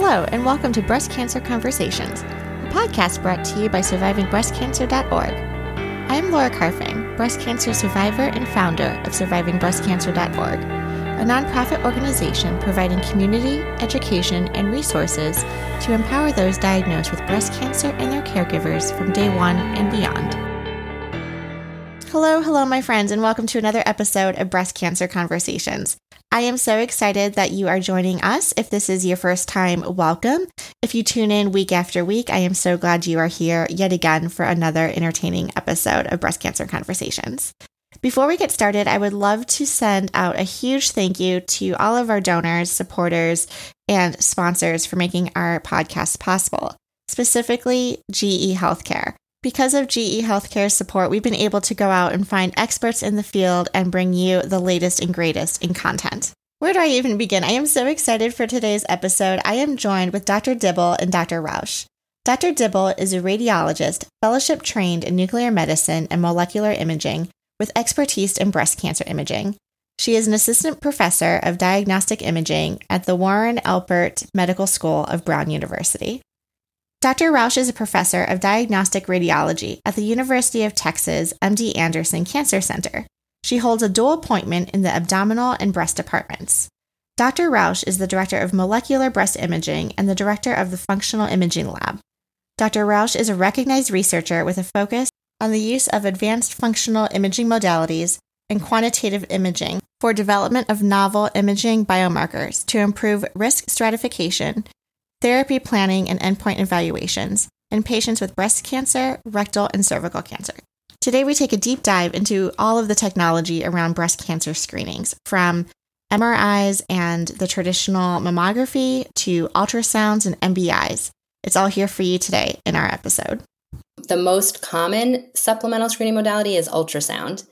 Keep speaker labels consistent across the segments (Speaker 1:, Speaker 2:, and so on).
Speaker 1: Hello, and welcome to Breast Cancer Conversations, a podcast brought to you by SurvivingBreastCancer.org. I'm Laura Carfang, breast cancer survivor and founder of SurvivingBreastCancer.org, a nonprofit organization providing community, education, and resources to empower those diagnosed with breast cancer and their caregivers from day one and beyond. Hello, hello, my friends, and welcome to another episode of Breast Cancer Conversations. I am so excited that you are joining us. If this is your first time, welcome. If you tune in week after week, I am so glad you are here yet again for another entertaining episode of Breast Cancer Conversations. Before we get started, I would love to send out a huge thank you to all of our donors, supporters, and sponsors for making our podcast possible, specifically GE Healthcare. Because of GE Healthcare's support, we've been able to go out and find experts in the field and bring you the latest and greatest in content. Where do I even begin? I am so excited for today's episode. I am joined with Dr. Dibble and Dr. Rauch. Dr. Dibble is a radiologist, fellowship trained in nuclear medicine and molecular imaging with expertise in breast cancer imaging. She is an assistant professor of diagnostic imaging at the Warren Alpert Medical School of Brown University. Dr. Rauch is a professor of diagnostic radiology at the University of Texas MD Anderson Cancer Center. She holds a dual appointment in the abdominal and breast departments. Dr. Rauch is the director of molecular breast imaging and the director of the functional imaging lab. Dr. Rauch is a recognized researcher with a focus on the use of advanced functional imaging modalities and quantitative imaging for development of novel imaging biomarkers to improve risk stratification therapy planning, and endpoint evaluations in patients with breast cancer, rectal, and cervical cancer. Today, we take a deep dive into all of the technology around breast cancer screenings, from MRIs and the traditional mammography to ultrasounds and MBIs. It's all here for you today in our episode.
Speaker 2: The most common supplemental screening modality is ultrasound,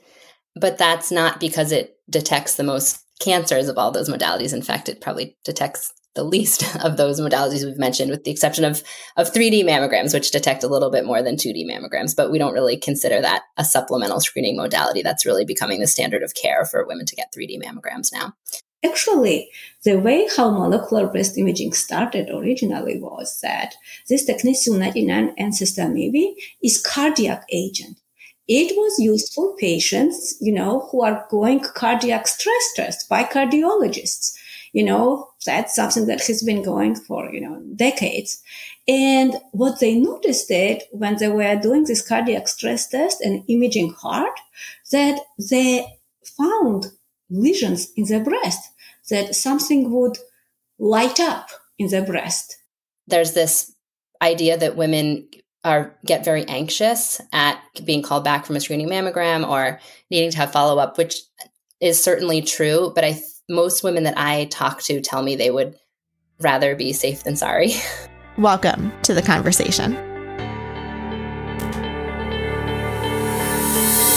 Speaker 2: but that's not because it detects the most cancers of all those modalities. In fact, it probably detects the least of those modalities we've mentioned, with the exception of of 3D mammograms, which detect a little bit more than 2D mammograms. But we don't really consider that a supplemental screening modality. That's really becoming the standard of care for women to get 3D mammograms now.
Speaker 3: Actually, the way how molecular breast imaging started originally was that this technetium 99 sestamibi is cardiac agent. It was used for patients, you know, who are going cardiac stress test by cardiologists you know, that's something that has been going for, you know, decades. And what they noticed that when they were doing this cardiac stress test and imaging heart, that they found lesions in the breast, that something would light up in the breast.
Speaker 2: There's this idea that women are get very anxious at being called back from a screening mammogram or needing to have follow up, which is certainly true. But I most women that I talk to tell me they would rather be safe than sorry.
Speaker 1: Welcome to the conversation.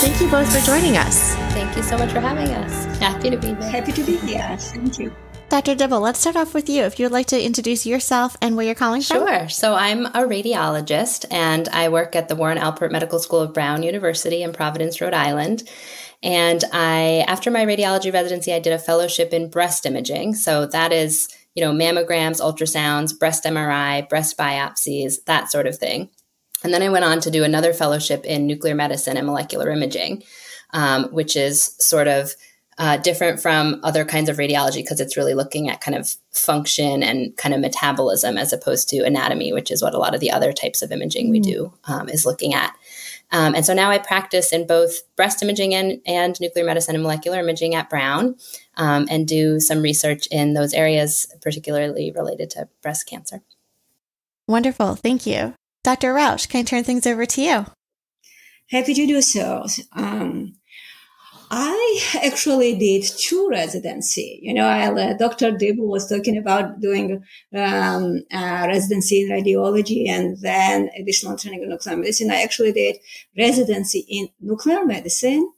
Speaker 1: Thank you both for joining us.
Speaker 2: Thank you so much for having us. Happy to be here.
Speaker 3: Happy to be here. Thank you.
Speaker 1: Dr. Dibble, let's start off with you. If you would like to introduce yourself and where you're calling
Speaker 2: sure.
Speaker 1: from.
Speaker 2: Sure. So I'm a radiologist and I work at the Warren Alpert Medical School of Brown University in Providence, Rhode Island. And I, after my radiology residency, I did a fellowship in breast imaging. So that is, you know, mammograms, ultrasounds, breast MRI, breast biopsies, that sort of thing. And then I went on to do another fellowship in nuclear medicine and molecular imaging, um, which is sort of uh, different from other kinds of radiology because it's really looking at kind of function and kind of metabolism as opposed to anatomy, which is what a lot of the other types of imaging we do um, is looking at. Um, and so now I practice in both breast imaging and, and nuclear medicine and molecular imaging at Brown um, and do some research in those areas, particularly related to breast cancer.
Speaker 1: Wonderful. Thank you. Dr. Rauch, can I turn things over to you?
Speaker 3: Happy to do so. Um, I actually did two residency. You know, I, uh, Dr. Dibble was talking about doing um, residency in radiology and then additional training in nuclear medicine. I actually did residency in nuclear medicine,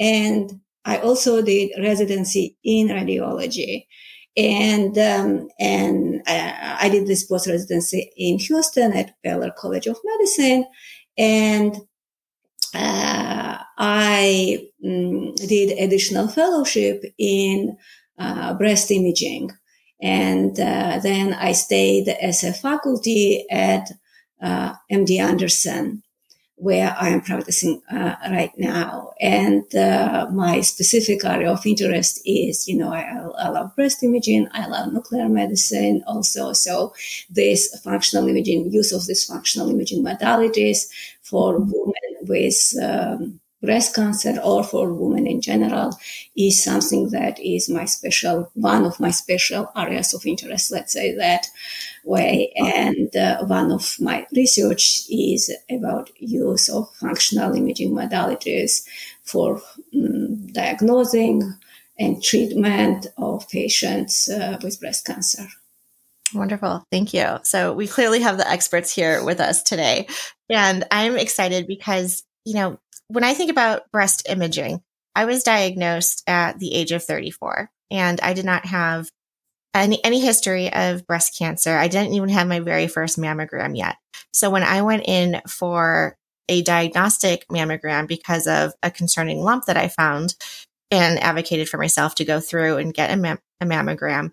Speaker 3: and I also did residency in radiology. And um, and I, I did this post residency in Houston at Baylor College of Medicine, and uh, I um, did additional fellowship in uh, breast imaging And uh, then I stayed as a faculty at uh, MD Anderson where I am practicing uh, right now. And uh, my specific area of interest is, you know, I, I, love breast imaging, I love nuclear medicine also. So this functional imaging, use of these functional imaging modalities for women with um, breast cancer or for women in general is something that is my special, one of my special areas of interest, let's say that way. And uh, one of my research is about use of functional imaging modalities for um, diagnosing and treatment of patients uh, with breast cancer.
Speaker 1: Wonderful. Thank you. So we clearly have the experts here with us today. And I'm excited because, you know, when I think about breast imaging, I was diagnosed at the age of 34 and I did not have any, any history of breast cancer. I didn't even have my very first mammogram yet. So when I went in for a diagnostic mammogram because of a concerning lump that I found and advocated for myself to go through and get a, mam- a mammogram,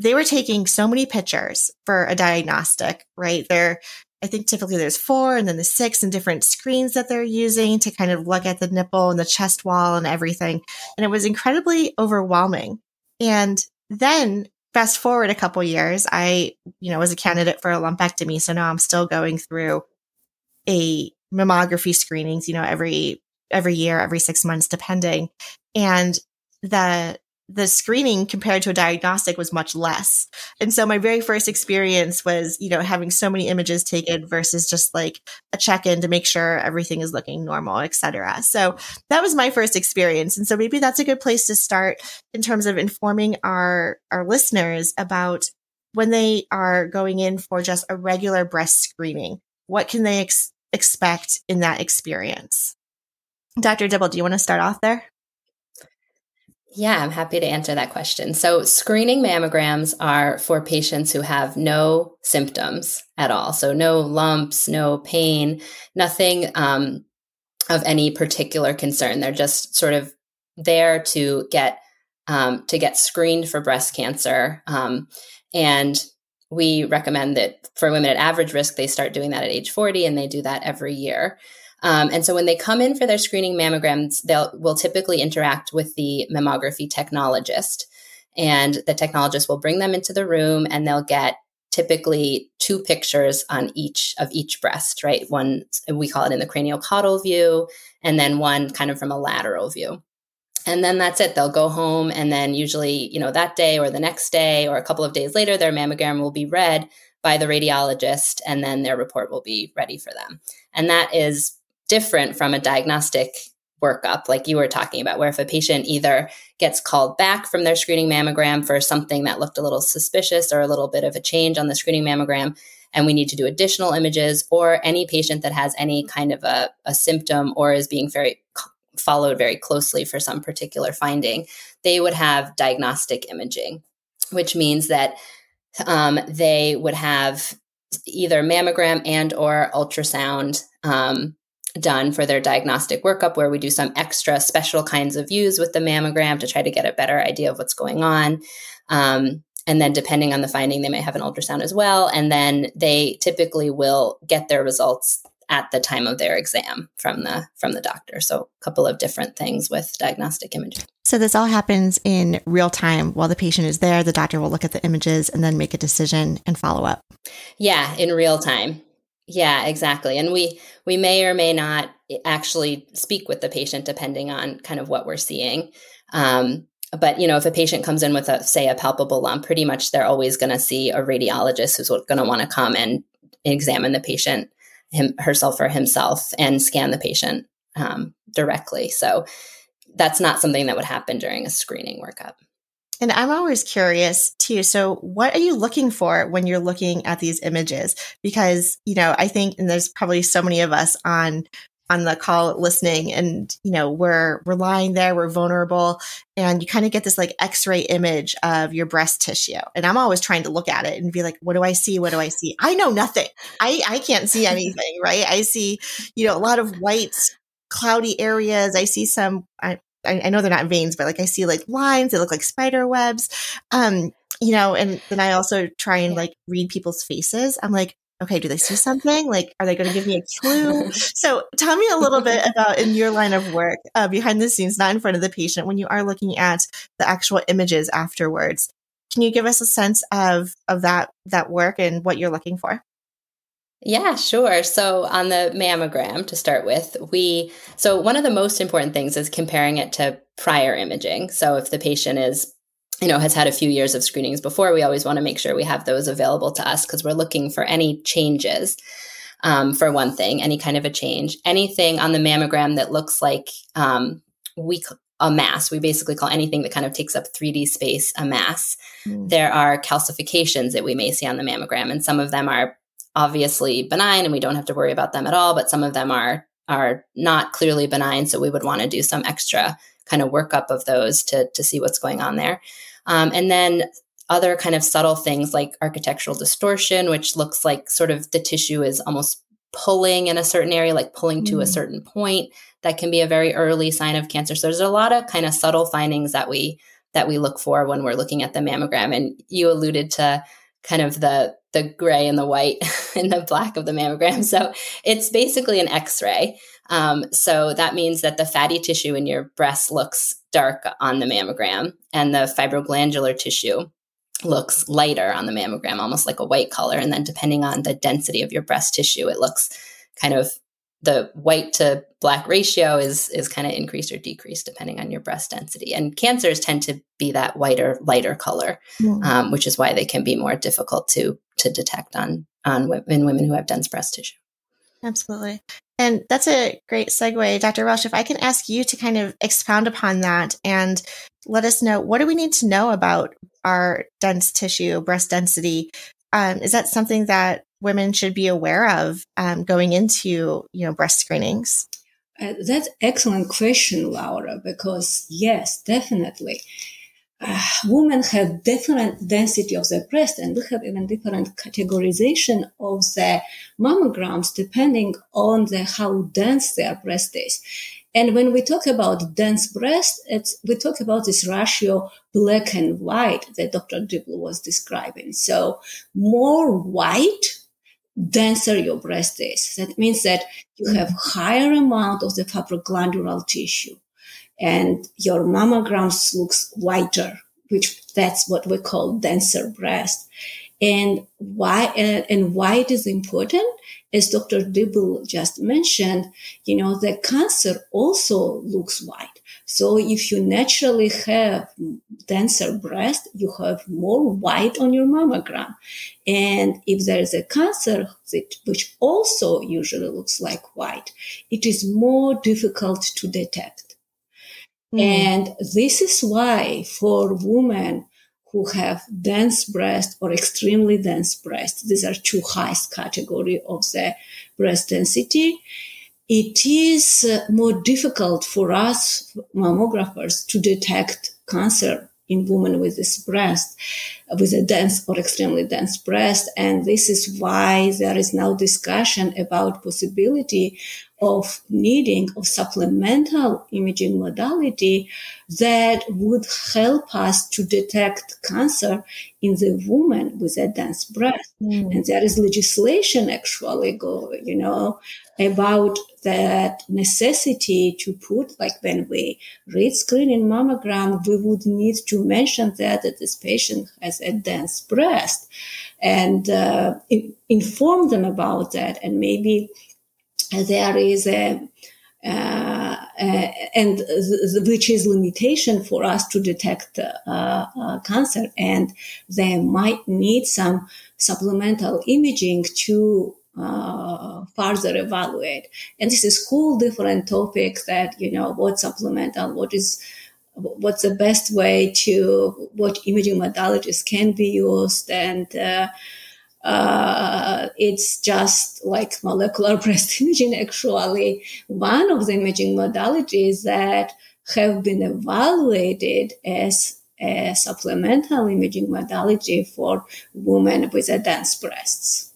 Speaker 1: they were taking so many pictures for a diagnostic, right? They're I think typically there's four and then the six and different screens that they're using to kind of look at the nipple and the chest wall and everything. And it was incredibly overwhelming. And then fast forward a couple years, I, you know, was a candidate for a lumpectomy. So now I'm still going through a mammography screenings, you know, every, every year, every six months, depending. And the the screening compared to a diagnostic was much less. And so my very first experience was, you know, having so many images taken versus just like a check-in to make sure everything is looking normal, et cetera. So that was my first experience. And so maybe that's a good place to start in terms of informing our, our listeners about when they are going in for just a regular breast screening. What can they ex- expect in that experience? Dr. Dibble, do you want to start off there?
Speaker 2: Yeah, I'm happy to answer that question. So, screening mammograms are for patients who have no symptoms at all. So, no lumps, no pain, nothing um, of any particular concern. They're just sort of there to get um, to get screened for breast cancer. Um, and we recommend that for women at average risk, they start doing that at age 40, and they do that every year. Um, and so when they come in for their screening mammograms, they'll will typically interact with the mammography technologist. And the technologist will bring them into the room and they'll get typically two pictures on each of each breast, right? One, we call it in the craniocaudal view, and then one kind of from a lateral view. And then that's it. They'll go home, and then usually, you know, that day or the next day or a couple of days later, their mammogram will be read by the radiologist, and then their report will be ready for them. And that is different from a diagnostic workup, like you were talking about, where if a patient either gets called back from their screening mammogram for something that looked a little suspicious or a little bit of a change on the screening mammogram, and we need to do additional images, or any patient that has any kind of a, a symptom or is being very followed very closely for some particular finding, they would have diagnostic imaging, which means that um, they would have either mammogram and or ultrasound um, done for their diagnostic workup where we do some extra special kinds of views with the mammogram to try to get a better idea of what's going on. Um, and then depending on the finding they may have an ultrasound as well. And then they typically will get their results at the time of their exam from the from the doctor. So a couple of different things with diagnostic imaging.
Speaker 1: So this all happens in real time while the patient is there. The doctor will look at the images and then make a decision and follow up.
Speaker 2: Yeah in real time yeah, exactly. And we we may or may not actually speak with the patient depending on kind of what we're seeing. Um, but you know, if a patient comes in with a say a palpable lump, pretty much they're always going to see a radiologist who's going to want to come and examine the patient him, herself or himself and scan the patient um, directly. So that's not something that would happen during a screening workup.
Speaker 1: And I'm always curious too. So, what are you looking for when you're looking at these images? Because, you know, I think, and there's probably so many of us on on the call listening and you know we're we're lying there we're vulnerable and you kind of get this like x-ray image of your breast tissue. And i'm always trying to look at it and be like what do i see? What do i see? I know nothing. I i can't see anything right? I see you know a lot of white cloudy areas. I see some I, I, know they're not veins, but like I see like lines, they look like spider webs. Um, you know, and then I also try and like read people's faces. I'm like, okay, do they see something? Like, are they going to give me a clue? so tell me a little bit about in your line of work, uh, behind the scenes, not in front of the patient, when you are looking at the actual images afterwards. Can you give us a sense of of that that work and what you're looking for?
Speaker 2: Yeah, sure. So on the mammogram to start with, we so one of the most important things is comparing it to prior imaging. So if the patient is you know has had a few years of screenings before, we always want to make sure we have those available to us because we're looking for any changes. Um, for one thing, any kind of a change, anything on the mammogram that looks like um, we a mass. We basically call anything that kind of takes up 3D space a mass. Mm. There are calcifications that we may see on the mammogram, and some of them are obviously benign and we don't have to worry about them at all, but some of them are are not clearly benign. So we would want to do some extra kind of workup of those to, to see what's going on there. Um, and then other kind of subtle things like architectural distortion, which looks like sort of the tissue is almost pulling in a certain area, like pulling to mm. a certain point. That can be a very early sign of cancer. So there's a lot of kind of subtle findings that we that we look for when we're looking at the mammogram. And you alluded to kind of the the gray and the white and the black of the mammogram. So it's basically an X-ray. Um, so that means that the fatty tissue in your breast looks dark on the mammogram, and the fibroglandular tissue looks lighter on the mammogram, almost like a white color. And then depending on the density of your breast tissue, it looks kind of the white to black ratio is is kind of increased or decreased depending on your breast density. And cancers tend to be that whiter, lighter color, mm. um, which is why they can be more difficult to to detect on on in women who have dense breast tissue.
Speaker 1: Absolutely. And that's a great segue, Dr. Welsh. If I can ask you to kind of expound upon that and let us know what do we need to know about our dense tissue, breast density? Um, is that something that women should be aware of um, going into you know breast screenings?
Speaker 3: Uh, that's excellent question, Laura. Because yes, definitely, women have different density of their breast, and we have even different categorization of the mammograms depending on the how dense their breast is. And when we talk about dense breast, we talk about this ratio black and white that Dr. Dibble was describing. So more white denser your breast is. That means that you have higher amount of the fibroglandular tissue and your mammograms looks whiter, which that's what we call denser breast. And why, uh, and why it is important? As Dr. Dibble just mentioned, you know, the cancer also looks white. So if you naturally have denser breast, you have more white on your mammogram. And if there is a cancer, which also usually looks like white, it is more difficult to detect. Mm. And this is why for women who have dense breast or extremely dense breast, these are two highest category of the breast density it is uh, more difficult for us mammographers to detect cancer in women with this breast, with a dense or extremely dense breast. And this is why there is now discussion about possibility of needing of supplemental imaging modality that would help us to detect cancer in the woman with a dense breast. Mm. And there is legislation actually go, you know, about that necessity to put, like when we read screening mammogram, we would need to mention that, that this patient has a dense breast and uh, in, inform them about that. And maybe there is a, uh, uh, and th- which is limitation for us to detect uh, uh, cancer and they might need some supplemental imaging to uh, further evaluate. And this is whole different topic that, you know, what supplemental, what is, what's the best way to, what imaging modalities can be used. And, uh, uh, it's just like molecular breast imaging, actually, one of the imaging modalities that have been evaluated as a supplemental imaging modality for women with advanced breasts.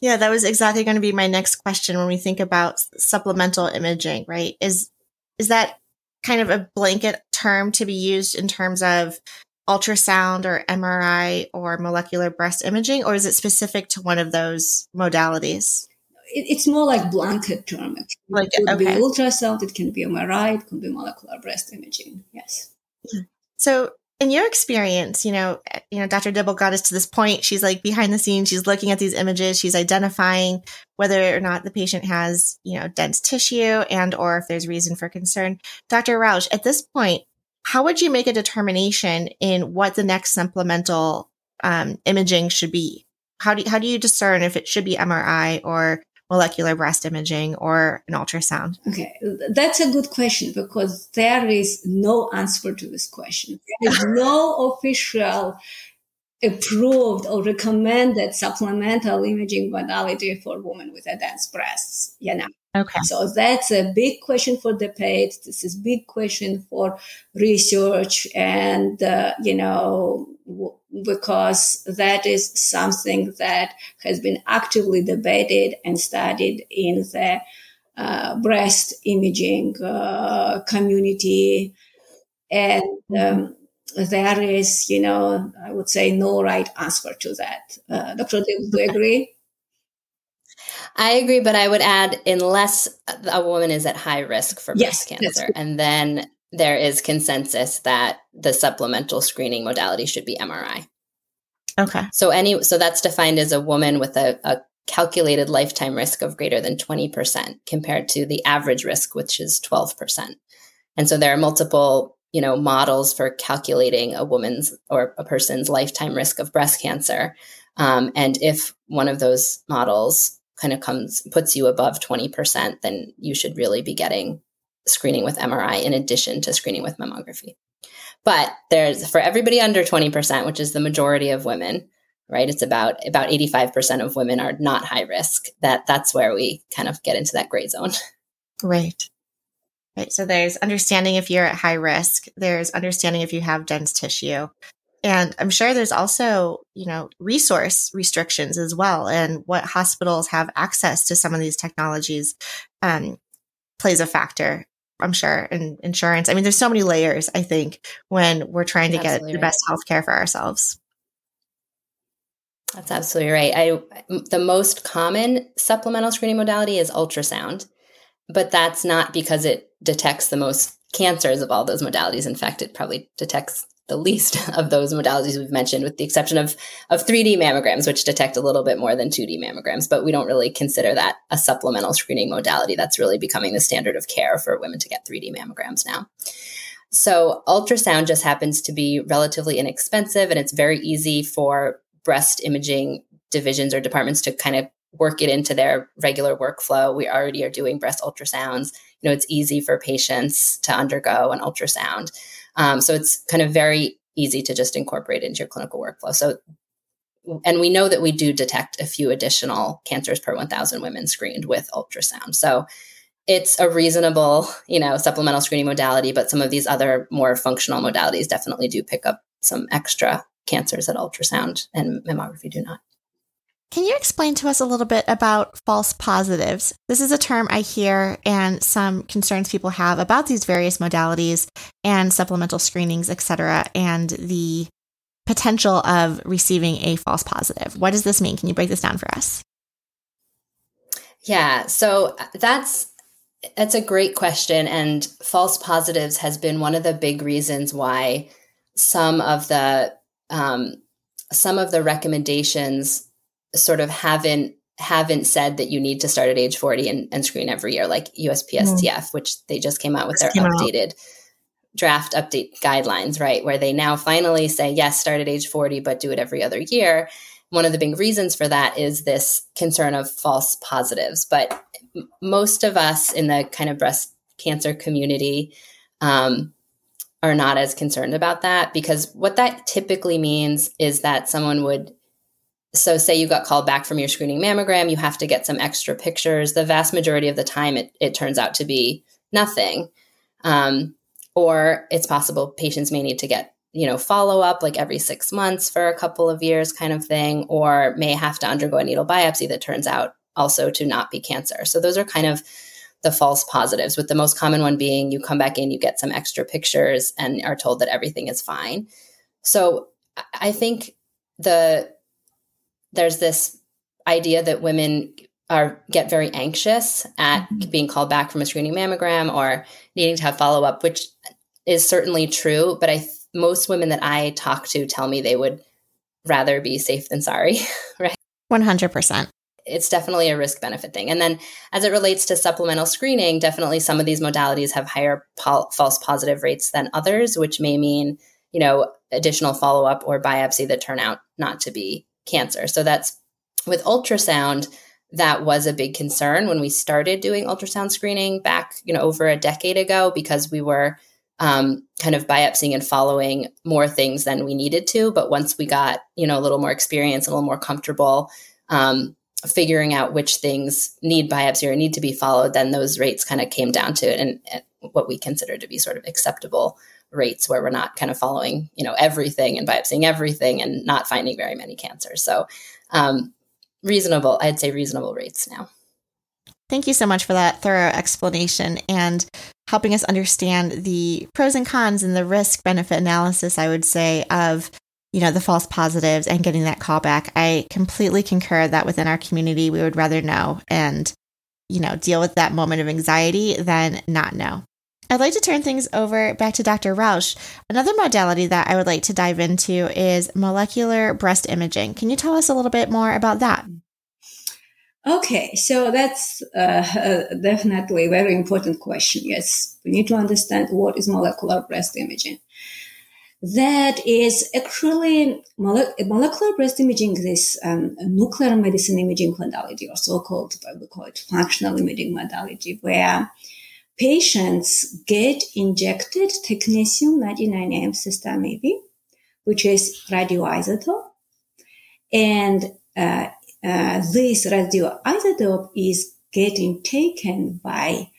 Speaker 1: Yeah, that was exactly going to be my next question when we think about supplemental imaging, right? Is is that kind of a blanket term to be used in terms of ultrasound or MRI or molecular breast imaging, or is it specific to one of those modalities?
Speaker 3: it's more like blanket term. It like, could okay. be ultrasound, it can be MRI, it can be molecular breast imaging. Yes.
Speaker 1: So in your experience, you know, you know, Dr. Dibble got us to this point. She's like behind the scenes, she's looking at these images, she's identifying whether or not the patient has, you know, dense tissue and or if there's reason for concern. Dr. Rauch, at this point, how would you make a determination in what the next supplemental um, imaging should be? How do how do you discern if it should be MRI or molecular breast imaging or an ultrasound?
Speaker 3: Okay, that's a good question because there is no answer to this question. There is no official approved or recommended supplemental imaging modality for women with advanced breasts. You know.
Speaker 1: Okay.
Speaker 3: So that's a big question for debate. This is big question for research, and uh, you know, w- because that is something that has been actively debated and studied in the uh, breast imaging uh, community, and. Um, there is, you know, I would say no right answer to that. Uh, Dr. do you agree?
Speaker 2: I agree, but I would add unless a woman is at high risk for yes, breast cancer, and then there is consensus that the supplemental screening modality should be MRI.
Speaker 1: Okay.
Speaker 2: So any so that's defined as a woman with a, a calculated lifetime risk of greater than 20% compared to the average risk, which is 12%. And so there are multiple you know models for calculating a woman's or a person's lifetime risk of breast cancer um, and if one of those models kind of comes puts you above 20% then you should really be getting screening with mri in addition to screening with mammography but there's for everybody under 20% which is the majority of women right it's about about 85% of women are not high risk that that's where we kind of get into that gray zone
Speaker 1: right Right. So there's understanding if you're at high risk. There's understanding if you have dense tissue. And I'm sure there's also, you know, resource restrictions as well. And what hospitals have access to some of these technologies um, plays a factor, I'm sure, and insurance. I mean, there's so many layers, I think, when we're trying to get the right. best healthcare for ourselves.
Speaker 2: That's absolutely right. I the most common supplemental screening modality is ultrasound, but that's not because it detects the most cancers of all those modalities. In fact, it probably detects the least of those modalities we've mentioned, with the exception of, of 3D mammograms, which detect a little bit more than 2D mammograms. But we don't really consider that a supplemental screening modality. That's really becoming the standard of care for women to get 3D mammograms now. So, ultrasound just happens to be relatively inexpensive, and it's very easy for breast imaging divisions or departments to kind of work it into their regular workflow. We already are doing breast ultrasounds you know, it's easy for patients to undergo an ultrasound. Um, so it's kind of very easy to just incorporate into your clinical workflow. So, and we know that we do detect a few additional cancers per 1,000 women screened with ultrasound. So it's a reasonable, you know, supplemental screening modality, but some of these other more functional modalities definitely do pick up some extra cancers that ultrasound and mammography do not.
Speaker 1: Can you explain to us a little bit about false positives? This is a term I hear and some concerns people have about these various modalities and supplemental screenings, et cetera, and the potential of receiving a false positive. What does this mean? Can you break this down for us?
Speaker 2: Yeah, so that's that's a great question and false positives has been one of the big reasons why some of the um, some of the recommendations sort of haven't haven't said that you need to start at age 40 and, and screen every year like USPSTF, mm. which they just came out with their updated out. draft update guidelines, right? Where they now finally say, yes, start at age 40, but do it every other year. One of the big reasons for that is this concern of false positives. But most of us in the kind of breast cancer community um, are not as concerned about that because what that typically means is that someone would so, say you got called back from your screening mammogram, you have to get some extra pictures. The vast majority of the time, it, it turns out to be nothing. Um, or it's possible patients may need to get you know follow up like every six months for a couple of years kind of thing or may have to undergo a needle biopsy that turns out also to not be cancer so those are kind of the false positives with the most common one being you come back in you get some extra pictures and are told that everything is fine So I think the there's this idea that women are get very anxious at mm-hmm. being called back from a screening mammogram or needing to have follow up, which is certainly true. But I most women that I talk to tell me they would rather be safe than sorry, right?
Speaker 1: One hundred percent.
Speaker 2: It's definitely a risk benefit thing. And then as it relates to supplemental screening, definitely some of these modalities have higher pol- false positive rates than others, which may mean, you know, additional follow up or biopsy that turn out not to be cancer. So that's with ultrasound that was a big concern when we started doing ultrasound screening back you know over a decade ago because we were um, kind of biopsying and following more things than we needed to but once we got you know a little more experience a little more comfortable um, figuring out which things need biopsy or need to be followed then those rates kind of came down to it and, and what we consider to be sort of acceptable rates where we're not kind of following you know everything and biopsying everything and not finding very many cancers so um, reasonable, I'd say reasonable rates now.
Speaker 1: Thank you so much for that thorough explanation and helping us understand the pros and cons and the risk benefit analysis, I would say, of you know the false positives and getting that callback. I completely concur that within our community we would rather know and you know deal with that moment of anxiety than not know. I'd like to turn things over back to Dr. Rauch. Another modality that I would like to dive into is molecular breast imaging. Can you tell us a little bit more about that?
Speaker 3: Okay, so that's uh, definitely a very important question. Yes, we need to understand what is molecular breast imaging. That is actually molecular breast imaging is um, nuclear medicine imaging modality, or so-called, we call it functional imaging modality, where patients get injected technetium-99m sestamibi which is radioisotope. And uh, uh, this radioisotope is getting taken by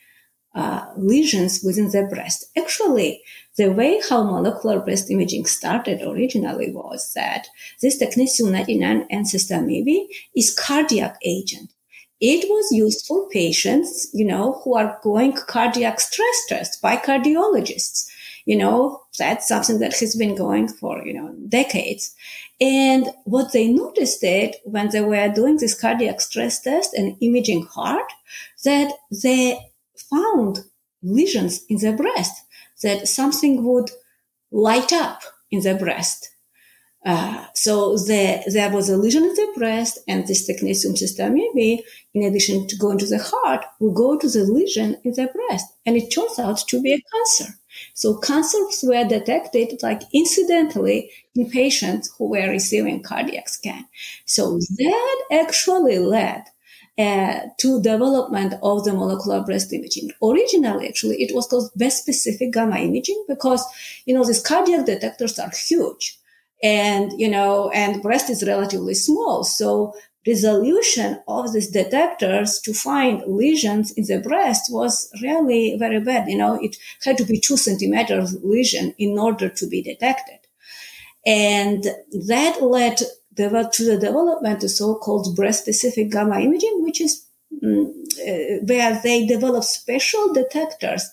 Speaker 3: uh, lesions within the breast. Actually, the way how molecular breast imaging started originally was that this technetium-99m sestamibi is cardiac agent. It was used for patients, you know, who are going cardiac stress test by cardiologists. You know, that's something that has been going for, you know, decades. And what they noticed that when they were doing this cardiac stress test and imaging heart, that they found lesions in the breast, that something would light up in the breast. Uh, so the, there was a lesion in the breast and this technetium sestamibi in addition to going to the heart will go to the lesion in the breast and it turns out to be a cancer. So cancers were detected like incidentally in patients who were receiving cardiac scan. So that actually led uh, to development of the molecular breast imaging. Originally, actually, it was called breast specific gamma imaging because, you know, these cardiac detectors are huge and you know and breast is relatively small so resolution of these detectors to find lesions in the breast was really very bad you know it had to be two centimeters lesion in order to be detected and that led to the development of so-called breast-specific gamma imaging which is mm, uh, where they develop special detectors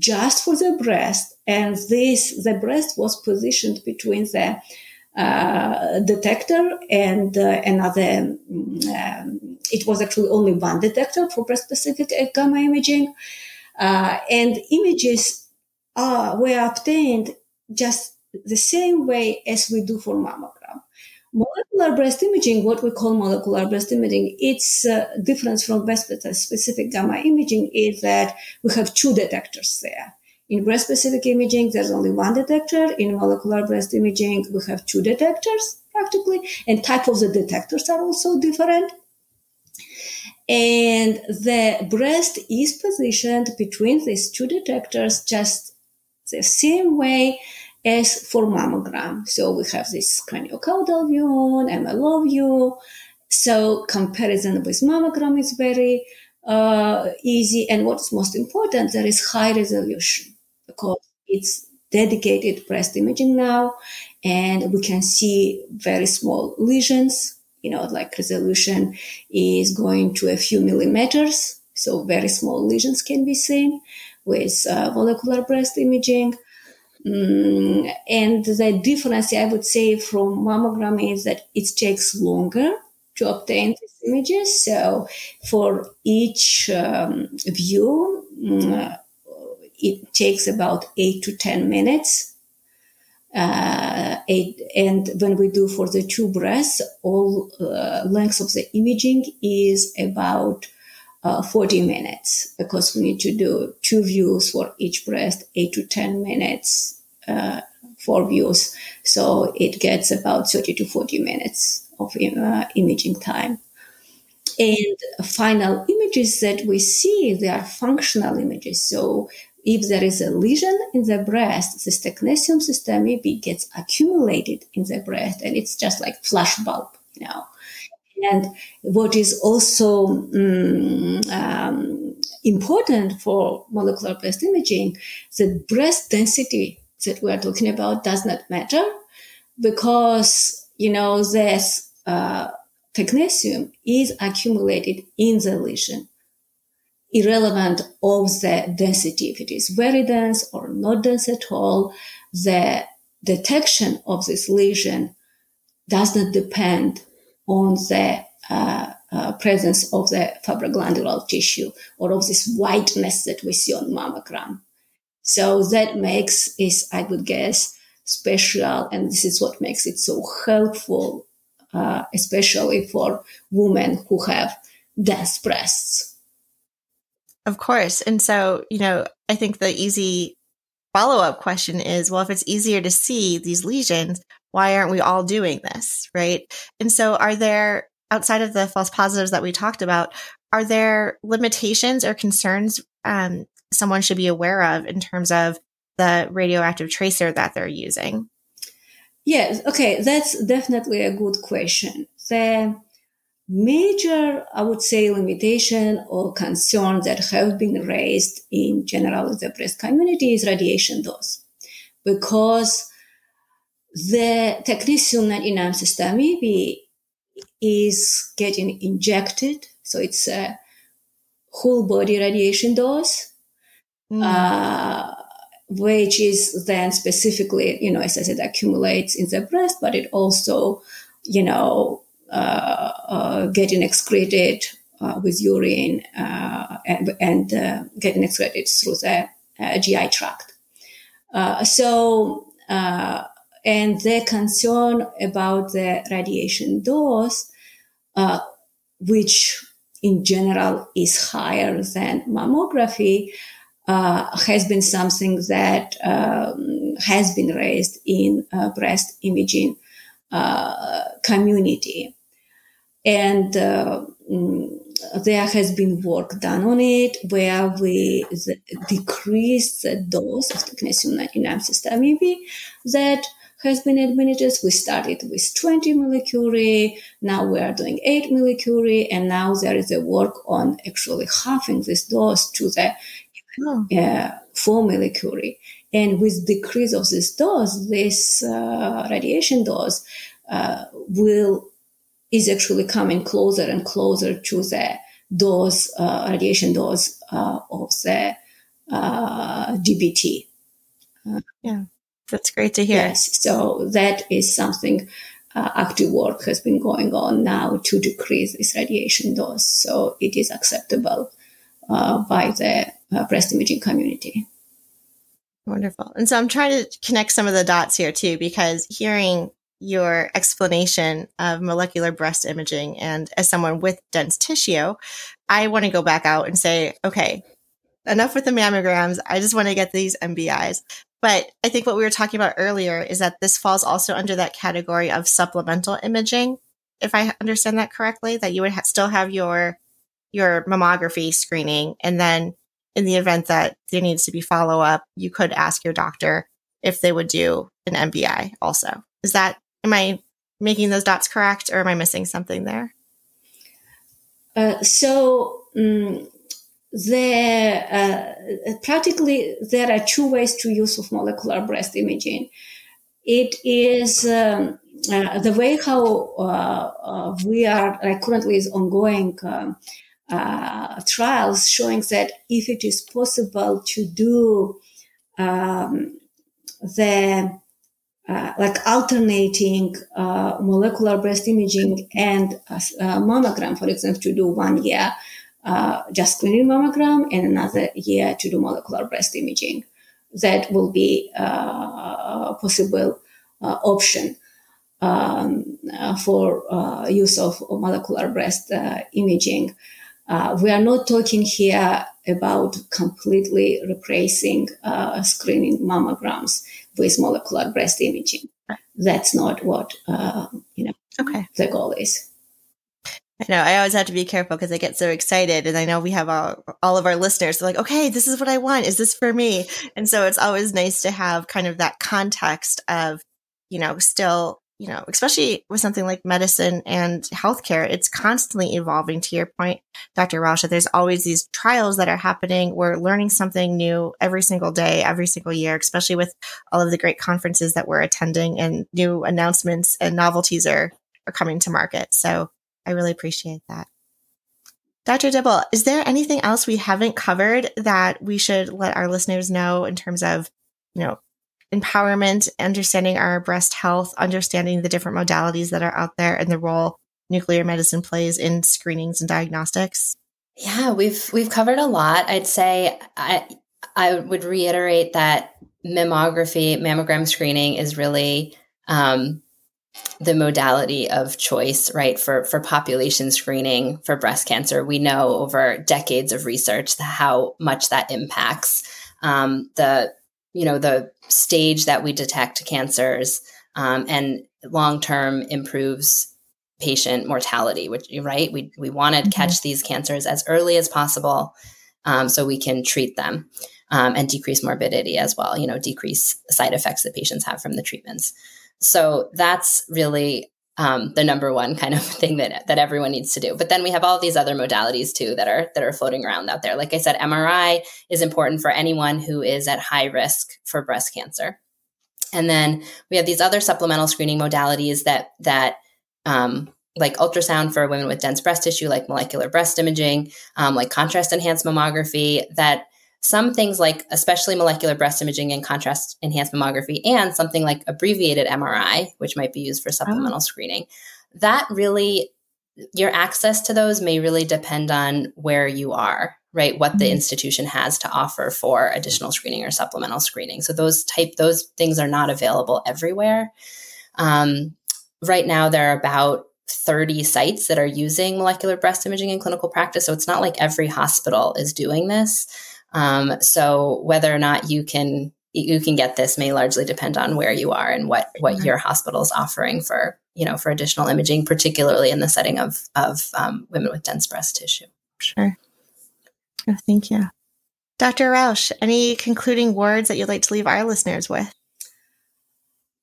Speaker 3: just for the breast. And this, the breast was positioned between the uh, detector and uh, another. Um, it was actually only one detector for breast specific gamma imaging. Uh, and images were obtained just the same way as we do for mammogram. Molecular breast imaging, what we call molecular breast imaging, its uh, difference from breast specific gamma imaging is that we have two detectors there. In breast specific imaging, there's only one detector. In molecular breast imaging, we have two detectors practically, and type of the detectors are also different. And the breast is positioned between these two detectors just the same way as for mammogram. So we have this craniocaudal view, MLO view. So comparison with mammogram is very uh, easy. And what's most important, there is high resolution it's dedicated breast imaging now and we can see very small lesions you know like resolution is going to a few millimeters so very small lesions can be seen with uh, molecular breast imaging Mm, and the difference I would say from mammogram is that it takes longer to obtain these images. So for each um, view, mm, it takes about eight to 10 minutes. Uh, eight, and when we do for the two breasts, all uh, length of the imaging is about uh, 40 minutes because we need to do two views for each breast, eight to 10 minutes uh, for views. So it gets about 30 to 40 minutes of uh, imaging time. And final images that we see, they are functional images. So if there is a lesion in the breast, this technetium sestamibi gets accumulated in the breast and it's just like flash bulb, you know. And what is also um, um, important for molecular breast imaging, the breast density that we are talking about does not matter because, you know, this uh, technetium is accumulated in the lesion irrelevant of the density, if it is very dense or not dense at all, the detection of this lesion does not depend on the uh, uh, presence of the fibroglandular tissue or of this whiteness that we see on mammogram. So that makes is, I would guess, special, and this is what makes it so helpful, uh, especially for women who have dense breasts.
Speaker 1: Of course. And so, you know, I think the easy follow up question is well, if it's easier to see these lesions, why aren't we all doing this? Right. And so, are there, outside of the false positives that we talked about, are there limitations or concerns um, someone should be aware of in terms of the radioactive tracer that they're using?
Speaker 3: Yes. Okay. That's definitely a good question. The major, I would say, limitation or concern that have been raised in general the breast community is radiation dose. Because the technetium-99 sestamibi is getting injected, so it's a whole body radiation dose, mm. uh, which is then specifically, you know, as I said, accumulates in the breast, but it also, you know, getting excreted uh, with urine and, and getting excreted through the GI tract. so, and the concern about the radiation dose, which in general is higher than mammography, uh, has been something that um, has been raised in uh, breast imaging uh, community and uh, mm, there has been work done on it where we decreased the dose of technetium 99 sestamibi that has been administered. We started with 20 millicurie. Now we are doing 8 millicurie. And now there is a work on actually halving this dose to the oh. uh, 4 millicurie. And with decrease of this dose, this uh, radiation dose uh, will is actually coming closer and closer to the dose, uh, radiation dose uh, of the uh, DBT.
Speaker 1: yeah, that's great to hear.
Speaker 3: Yes, so that is something uh, active work has been going on now to decrease this radiation dose. So it is acceptable uh, by the uh, breast imaging community.
Speaker 1: Wonderful. And so I'm trying to connect some of the dots here too, because hearing your explanation of molecular breast imaging. And as someone with dense tissue, I want to go back out and say, okay, enough with the mammograms. I just want to get these MBIs. But I think what we were talking about earlier is that this falls also under that category of supplemental imaging. If I understand that correctly, that you would ha- still have your your mammography screening, and then in the event that there needs to be follow up, you could ask your doctor if they would do an MBI also. Is that Am I making those dots correct or am I missing something there?
Speaker 3: Uh, so um, there uh, practically there are two ways to use of molecular breast imaging. It is um, uh, the way how uh, uh, we are like currently is ongoing um, uh, trials showing that if it is possible to do um, the uh, like alternating uh, molecular breast imaging and uh, mammogram, for example, to do one year uh, just screening mammogram and another year to do molecular breast imaging. That will be uh, a possible uh, option um, for use of molecular breast imaging. we are not talking here about completely replacing screening mammograms with molecular breast imaging. That's not what uh, you know. Okay. The goal is.
Speaker 1: I know. I always have to be careful because I get so excited, and I know we have all, all of our listeners. are like, okay, this is what I want. Is this for me? And so it's always nice to have kind of that context of, you know, still you know, especially with something like medicine and healthcare, it's constantly evolving. To your point, Dr. Rauch, there's always these trials that are happening. We're learning something new every single day, every single year, especially with all of the great conferences that we're attending and new announcements and novelties are, are coming to market. So I really appreciate that. Dr. Dibble, is there anything else we haven't covered that we should let our listeners know in terms of, you know, empowerment, understanding our breast health, understanding the different modalities that are out there and the role nuclear medicine plays in screenings and diagnostics?
Speaker 2: Yeah, we've we've covered a lot. I'd say I I would reiterate that mammography, mammogram screening is really um, the modality of choice, right? For for population screening for breast cancer, we know over decades of research how much that impacts um, the you know the stage that we detect cancers um, and long term improves patient mortality which you're right we, we want to mm-hmm. catch these cancers as early as possible um, so we can treat them um, and decrease morbidity as well you know decrease side effects that patients have from the treatments so that's really um, the number one kind of thing that that everyone needs to do. But then we have all these other modalities too that are that are floating around out there. Like I said, MRI is important for anyone who is at high risk for breast cancer. And then we have these other supplemental screening modalities that that um, like ultrasound for women with dense breast tissue, like molecular breast imaging, um, like contrast enhanced mammography, that some things like especially molecular breast imaging and contrast enhanced mammography and something like abbreviated MRI, which might be used for supplemental oh. screening. That really your access to those may really depend on where you are, right? What the mm-hmm. institution has to offer for additional screening or supplemental screening. So those type those things are not available everywhere. Um, right now, there are about 30 sites that are using molecular breast imaging in clinical practice. So it's not like every hospital is doing this. Um, so whether or not you can you can get this may largely depend on where you are and what what your hospital is offering for you know for additional imaging, particularly in the setting of of um, women with dense breast tissue.
Speaker 1: Sure. Oh, thank you, Dr. Rauch. Any concluding words that you'd like to leave our listeners with?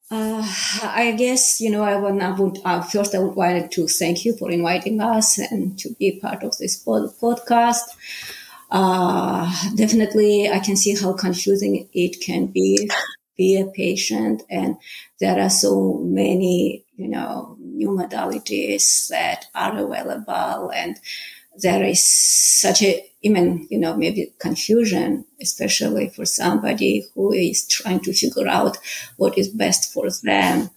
Speaker 3: Uh, I guess you know I would, I would uh, first I would like to thank you for inviting us and to be part of this pod- podcast uh, definitely I can see how confusing it can be be a patient and there are so many you know new modalities that are available and there is such a even you know maybe confusion especially for somebody who is trying to figure out what is best for them.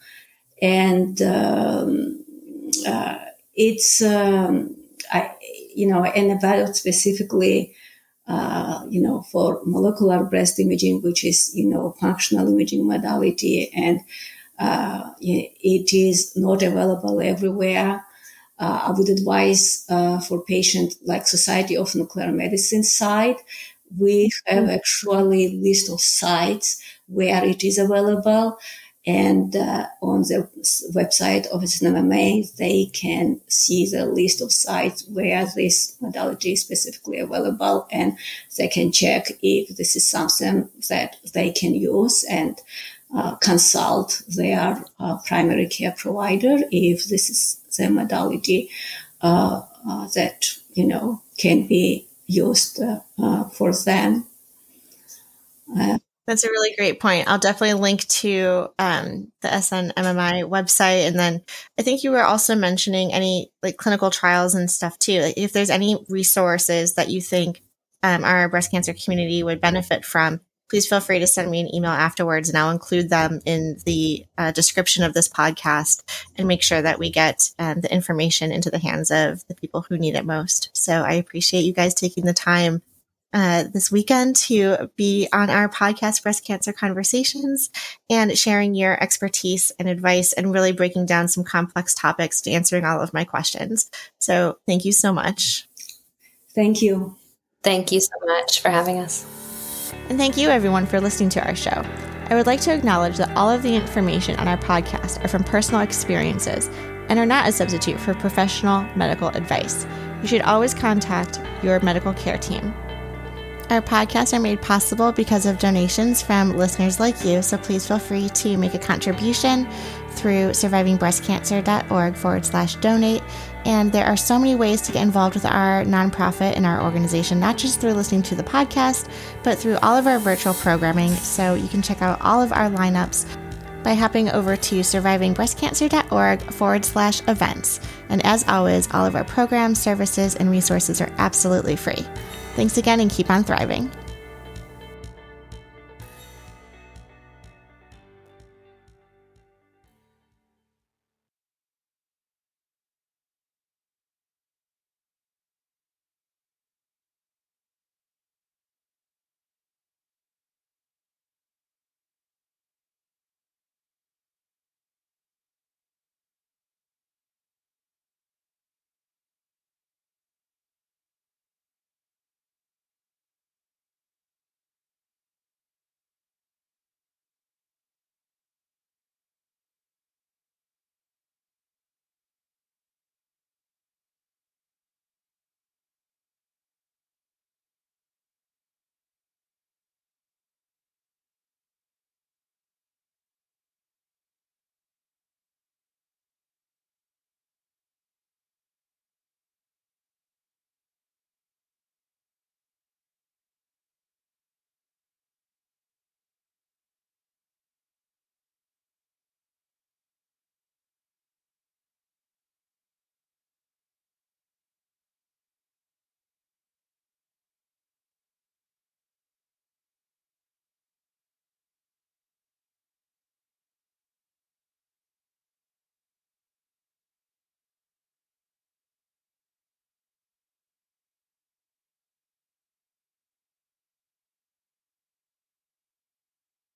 Speaker 3: And um, uh, it's um, I, you know and about specifically uh, you know, for molecular breast imaging, which is, you know, functional imaging modality, and uh, it is not available everywhere. Uh, I would advise uh, for patient like Society of Nuclear Medicine site, we have mm-hmm. actually list of sites where it is available and uh, on the website of SNMMI, they can see the list of sites where this modality is specifically available and they can check if this is something that they can use and uh, consult their uh, primary care provider if this is the modality uh, uh, that, you know, can be used uh, for them.
Speaker 1: That's a really great point. I'll definitely link to um, the SNMMI website. And then I think you were also mentioning any like clinical trials and stuff too. Like if there's any resources that you think um, our breast cancer community would benefit from, please feel free to send me an email afterwards and I'll include them in the uh, description of this podcast and make sure that we get um, the information into the hands of the people who need it most. So I appreciate you guys taking the time uh, this weekend to be on our podcast, Breast Cancer Conversations, and sharing your expertise and advice and really breaking down some complex topics to answering all of my questions. So thank you so much.
Speaker 3: Thank you.
Speaker 2: Thank you so much for having us.
Speaker 1: And thank you, everyone, for listening to our show. I would like to acknowledge that all of the information on our podcast are from personal experiences and are not a substitute for professional medical advice. You should always contact your medical care team. Our podcasts are made possible because of donations from listeners like you, so please feel free to make a contribution through survivingbreastcancer.org forward slash donate. And there are so many ways to get involved with our nonprofit and our organization, not just through listening to the podcast, but through all of our virtual programming. So you can check out all of our lineups by hopping over to survivingbreastcancer.org forward slash events. And as always, all of our programs, services, and resources are absolutely free. Thanks again and keep on thriving.